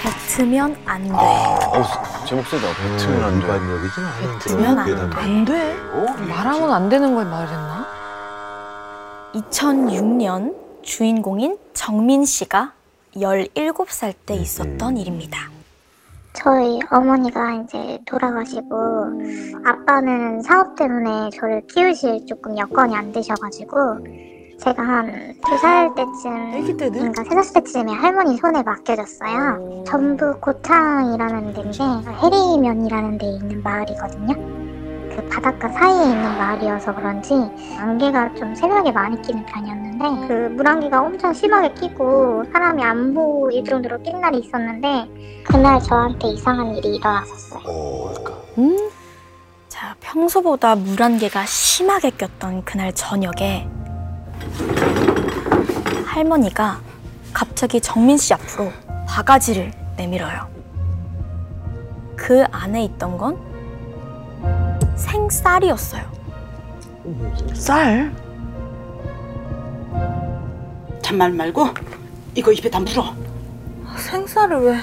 뱉으면 안 돼. 어, 제목 세다. 뱉으면 안 돼. 일반적이진 않은 뱉으면 안 그런 돼. 안 돼? 말하면 안 되는 걸 말했나? 2006년 주인공인 정민 씨가 17살 때 있었던 일입니다. 저희 어머니가 이제 돌아가시고 아빠는 사업 때문에 저를 키우실 조금 여건이 안 되셔가지고 제가 한 두 살 때쯤 아기 때는? 그러니까 세살 때쯤에 할머니 손에 맡겨졌어요. 전북 고창이라는 데인데 해리면이라는 데에 있는 마을이거든요. 그 바닷가 사이에 있는 마을이어서 그런지 안개가 좀 새벽에 많이 끼는 편이었는데 그 물안개가 엄청 심하게 끼고 사람이 안 보일 정도로 낀 날이 있었는데 그날 저한테 이상한 일이 일어났었어요. 음? 자, 평소보다 물안개가 심하게 꼈던 그날 저녁에 할머니가 갑자기 정민 씨 앞으로 바가지를 내밀어요. 그 안에 있던 건 생쌀이었어요. 쌀? 잔말 말고 이거 입에 다 물어. 생쌀을 왜?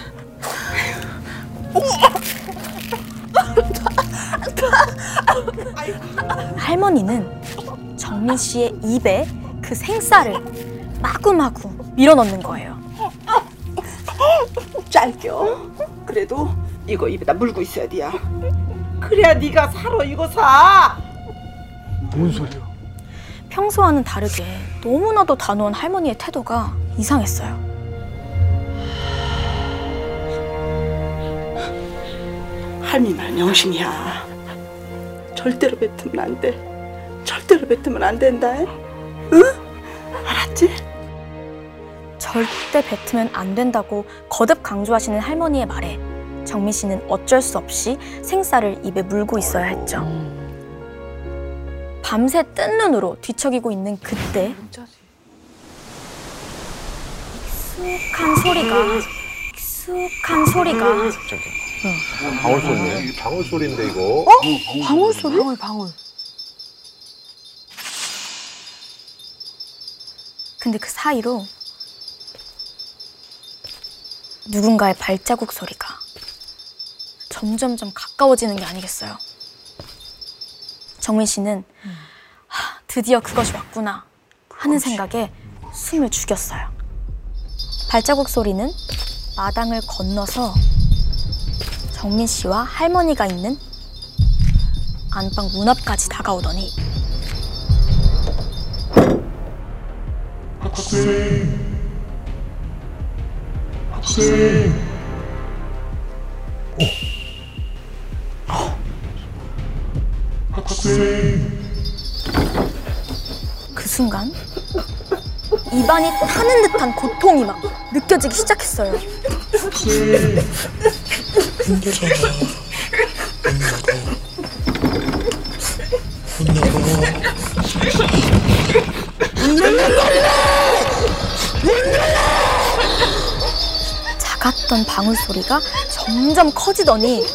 할머니는 정민 씨의 입에 그 생쌀을 마구마구 밀어넣는 거예요. 짧겨. 그래도 이거 입에다 물고 있어야 돼야. 그래야 네가 살아 이거 사. 뭔 소리야? 평소와는 다르게 너무나도 단호한 할머니의 태도가 이상했어요. 할미 말 명심이야. 절대로 뱉으면 안 돼. 절대로 뱉으면 안 된다. 응? 알았지? 절대 뱉으면 안 된다고 거듭 강조하시는 할머니의 말에 정민 씨는 어쩔 수 없이 생쌀을 입에 물고 있어야 했죠. 밤새 뜬 눈으로 뒤척이고 있는 그때 익숙한 소리가 익숙한 소리가 방울 소리네. 방울 소리인데 이거. 방울 소리? 방울 방울. 근데 그 사이로 누군가의 발자국 소리가 점점점 가까워지는 게 아니겠어요. 정민 씨는 하, 드디어 그것이 왔구나 하는 생각에 숨을 죽였어요. 발자국 소리는 마당을 건너서 정민 씨와 할머니가 있는 안방 문 앞까지 다가오더니 그 순간 입안이 타는 듯한 고통이 막 느껴지기 시작했어요. 작았던 방울 소리가 점점 커지더니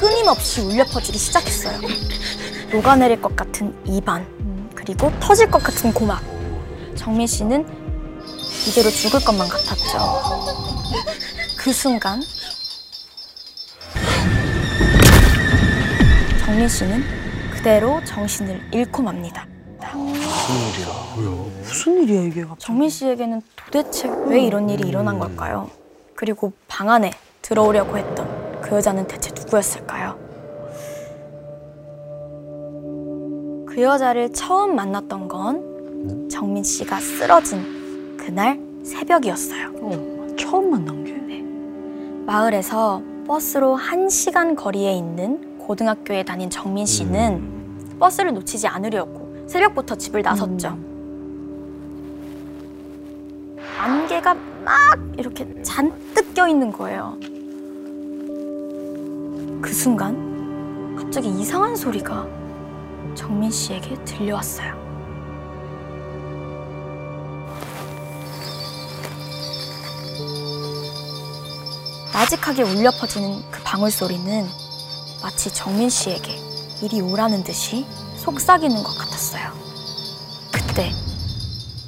끊임없이 울려 퍼지기 시작했어요. 녹아내릴 것 같은 입안, 그리고 터질 것 같은 고막. 정민 씨는 이대로 죽을 것만 같았죠. 그 순간 정민 씨는 그대로 정신을 잃고 맙니다. 무슨 일이야 이게 갑자기? 정민 씨에게는 도대체 왜 이런 일이 일어난 걸까요? 그리고 방 안에 들어오려고 했던 그 여자는 대체 누구였을까요? 그 여자를 처음 만났던 건 정민 씨가 쓰러진 그날 새벽이었어요. 어, 처음 만난 게? 마을에서 버스로 한시간 거리에 있는 고등학교에 다닌 정민 씨는 버스를 놓치지 않으려고 새벽부터 집을 나섰죠. 안개가 막 이렇게 잔뜩 껴있는 거예요. 그 순간 갑자기 이상한 소리가 정민 씨에게 들려왔어요. 나직하게 울려 퍼지는 그 방울 소리는 마치 정민 씨에게 이리 오라는 듯이 속삭이는 것 같았어요. 그때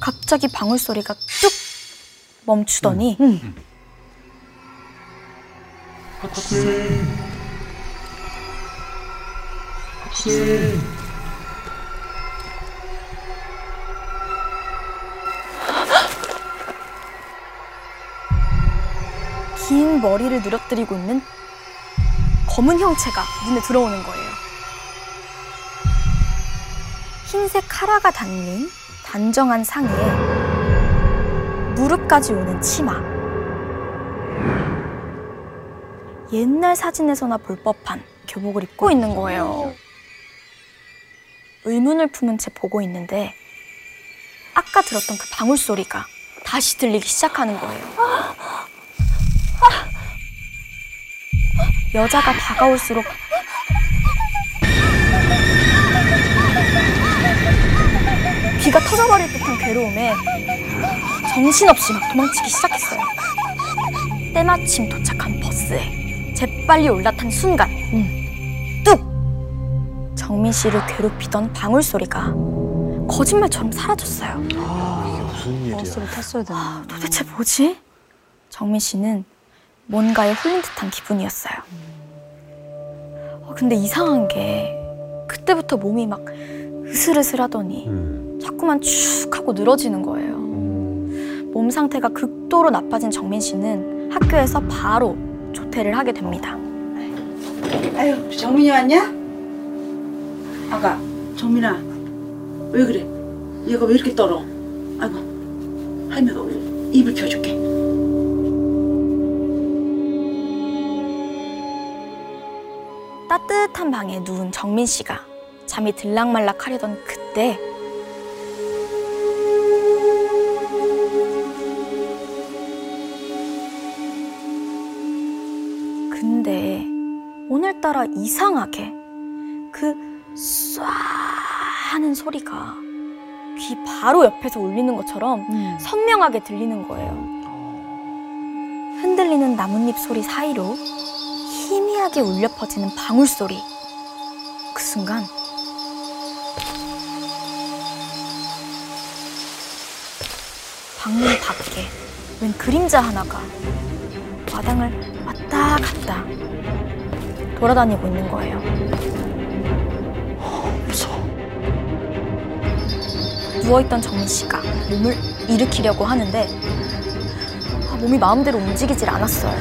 갑자기 방울 소리가 뚝 멈추더니 긴 머리를 늘어뜨리고 있는 검은 형체가 눈에 들어오는 거예요. 흰색 카라가 달린 단정한 상의에 무릎까지 오는 치마. 옛날 사진에서나 볼 법한 교복을 입고 있는 거예요. 의문을 품은 채 보고 있는데 아까 들었던 그 방울 소리가 다시 들리기 시작하는 거예요. 여자가 다가올수록 귀가 터져버릴 듯한 괴로움에 정신없이 막 도망치기 시작했어요. 때마침 도착한 버스에 재빨리 올라탄 순간 뚝! 정민 씨를 괴롭히던 방울 소리가 거짓말처럼 사라졌어요. 무슨 일이야? 버스를 탔어야 되나? 도대체 뭐지? 정민 씨는 뭔가에 홀린 듯한 기분이었어요. 어, 근데 이상한 게 그때부터 몸이 막 으슬으슬하더니 음. 자꾸만 축 하고 늘어지는 거예요. 몸 상태가 극도로 나빠진 정민 씨는 학교에서 바로 조퇴를 하게 됩니다. 아유 정민이 왔냐? 아가 정민아 왜 그래? 얘가 왜 이렇게 떨어? 아이고 할머니가 입을 펴줄게. 따뜻한 방에 누운 정민 씨가 잠이 들락말락 하려던 그때 따라 이상하게 그 쏴 하는 소리가 귀 바로 옆에서 울리는 것처럼 음. 선명하게 들리는 거예요. 흔들리는 나뭇잎 소리 사이로 희미하게 울려 퍼지는 방울 소리. 그 순간 방문 밖에 웬 그림자 하나가 마당을 왔다 갔다 돌아다니고 있는 거예요. 무서워. 누워있던 정민 씨가 몸을 일으키려고 하는데 아, 몸이 마음대로 움직이질 않았어요.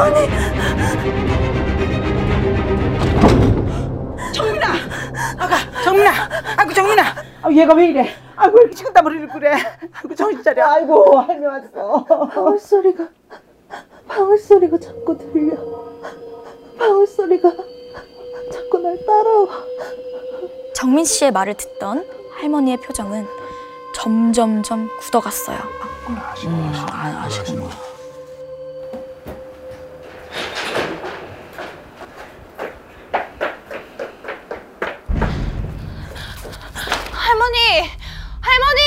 정민아, 정민아, 아이고 정민아, 아 얘가 왜 이래? 아이고 왜 이렇게 식은땀 흘리고 그래? 아이고 정신 차려. 아이고 할매 왔어. 방울 소리가 방울 소리가 자꾸 들려. 방울 소리가 자꾸 날 따라와. 정민 씨의 말을 듣던 할머니의 표정은 점점점 굳어갔어요. 음, 아, 아시구나. 할머니! 할머니!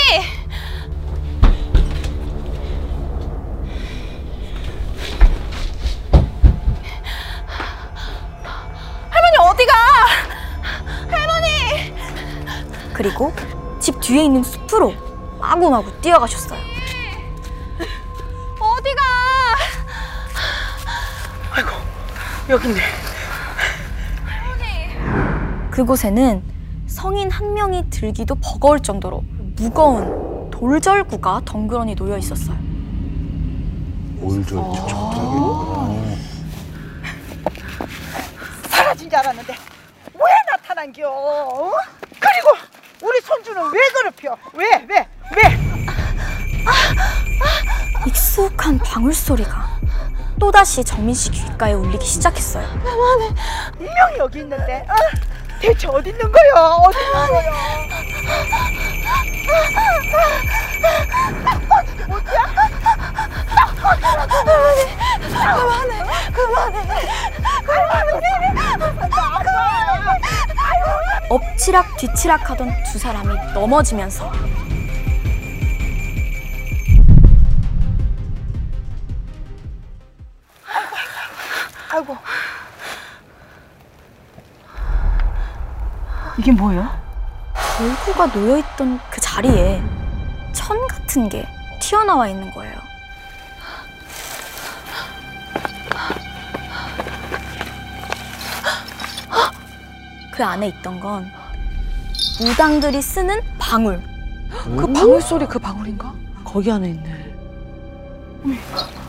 할머니 어디가? 할머니! 그리고 집 뒤에 있는 숲으로 마구마구 뛰어가셨어요. 어디가? 여기 있네. 그곳에는 성인 한 명이 들기도 버거울 정도로 무거운 돌절구가 덩그러니 놓여 있었어요. 뭘좀 좋다게. 사라진 줄 알았는데 왜 나타난겨? 어? 그리고 우리 손주는 왜 괴롭혀? 왜? 왜? 왜? 익숙한 방울 소리가 또다시 정민 씨 귓가에 울리기 시작했어요. 분명히 여기 있는데 어? 대체 어디 있는 거요? 어디 있는 거요? 엎치락 뒤치락 하던 두 사람이 넘어지면서 아이고 이게 뭐예요? 절구가 놓여있던 그 자리에 천 같은 게 튀어나와 있는 거예요. 그 안에 있던 건 무당들이 쓰는 방울. 그 방울 소리 그 방울인가? 거기 안에 있네.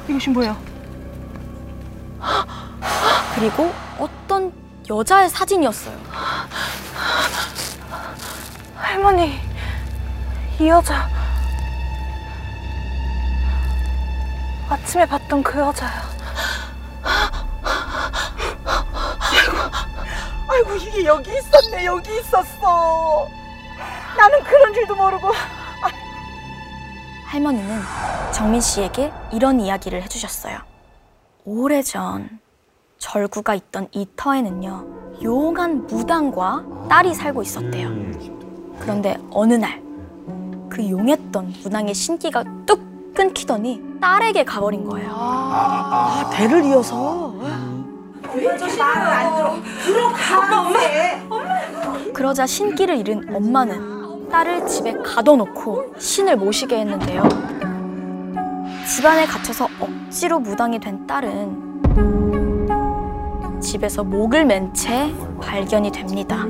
이것이 뭐예요? 그리고 어떤 여자의 사진이었어요. 할머니, 이 여자. 아침에 봤던 그 여자야. 아이고 이게 여기 있었네 여기 있었어. 나는 그런 줄도 모르고. 할머니는 정민 씨에게 이런 이야기를 해주셨어요. 오래전 절구가 있던 이 터에는요, 용한 무당과 딸이 살고 있었대요. 그런데 어느 날, 그 용했던 무당의 신기가 뚝 끊기더니 딸에게 가버린 거예요. 아, 대를 이어서. 그러자 신기를 잃은 엄마는 딸을 집에 가둬놓고 신을 모시게 했는데요. 집안에 갇혀서 억지로 무당이 된 딸은 집에서 목을 맨 채 발견이 됩니다.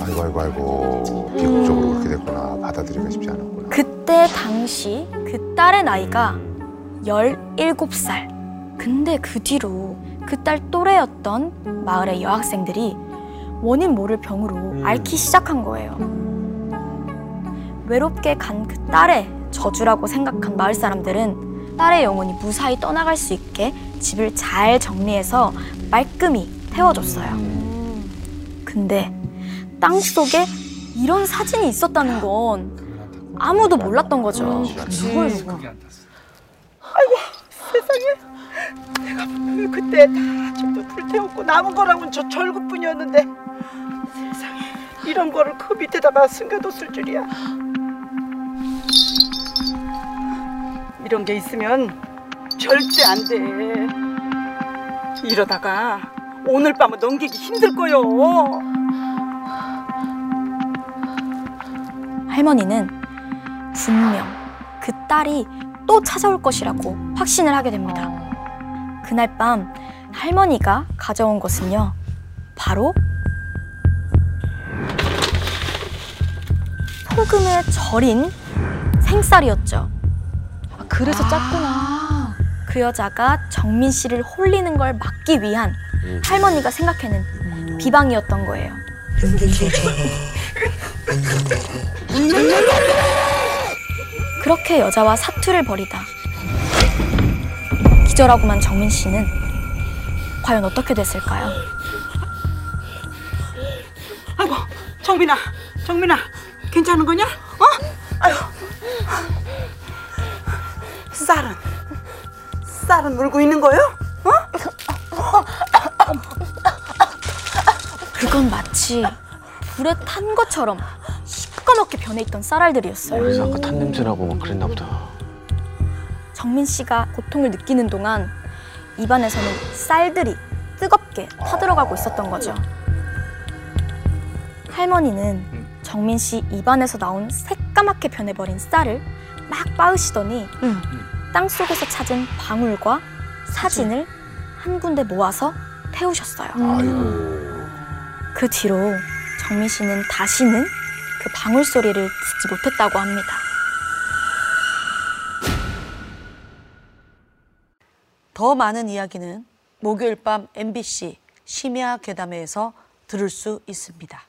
아이고 아이고 아이고 비극적으로 그렇게 됐구나 받아들이기가 쉽지 않았구나 그때 당시 그 딸의 나이가 17살. 근데 그 뒤로 그 딸 또래였던 마을의 여학생들이 원인 모를 병으로 앓기 시작한 거예요. 외롭게 간 그 딸의 저주라고 생각한 마을 사람들은 딸의 영혼이 무사히 떠나갈 수 있게 집을 잘 정리해서 말끔히 태워줬어요. 근데 땅 속에 이런 사진이 있었다는 건 아무도 몰랐던 거죠. 누구야, 누구? 내가 분명히 그때 다 집도 불태웠고 남은 거라고는 저 절구뿐이었는데 세상에 이런 거를 그 밑에다가 숨겨뒀을 줄이야. 이런 게 있으면 절대 안 돼. 이러다가 오늘 밤은 넘기기 힘들 거요. 할머니는 분명 그 딸이 또 찾아올 것이라고 확신을 하게 됩니다. 그날 밤 할머니가 가져온 것은요, 바로 소금에 절인 생쌀이었죠. 아, 그래서 짰구나. 그 여자가 정민 씨를 홀리는 걸 막기 위한 할머니가 생각해낸 비방이었던 거예요. 그렇게 여자와 사투를 벌이다 기절하고만 정민 씨는 과연 어떻게 됐을까요? 아이고 정민아, 정민아, 괜찮은 거냐? 어? 아유, 쌀은 쌀은 물고 있는 거요? 그건 마치 불에 탄 것처럼 시꺼멓게 변해 있던 쌀알들이었어요. 그래서 아까 탄 냄새나고 막 그랬나 보다. 정민 씨가 고통을 느끼는 동안 입안에서는 쌀들이 뜨겁게 타들어가고 있었던 거죠. 할머니는 정민 씨 입안에서 나온 새까맣게 변해버린 쌀을 막 빻으시더니 땅 속에서 찾은 방울과 사진을 한 군데 모아서 태우셨어요. 아이고 그 뒤로 정민 씨는 다시는 그 방울 소리를 듣지 못했다고 합니다. 더 많은 이야기는 목요일 밤 MBC 심야 괴담회에서 들을 수 있습니다.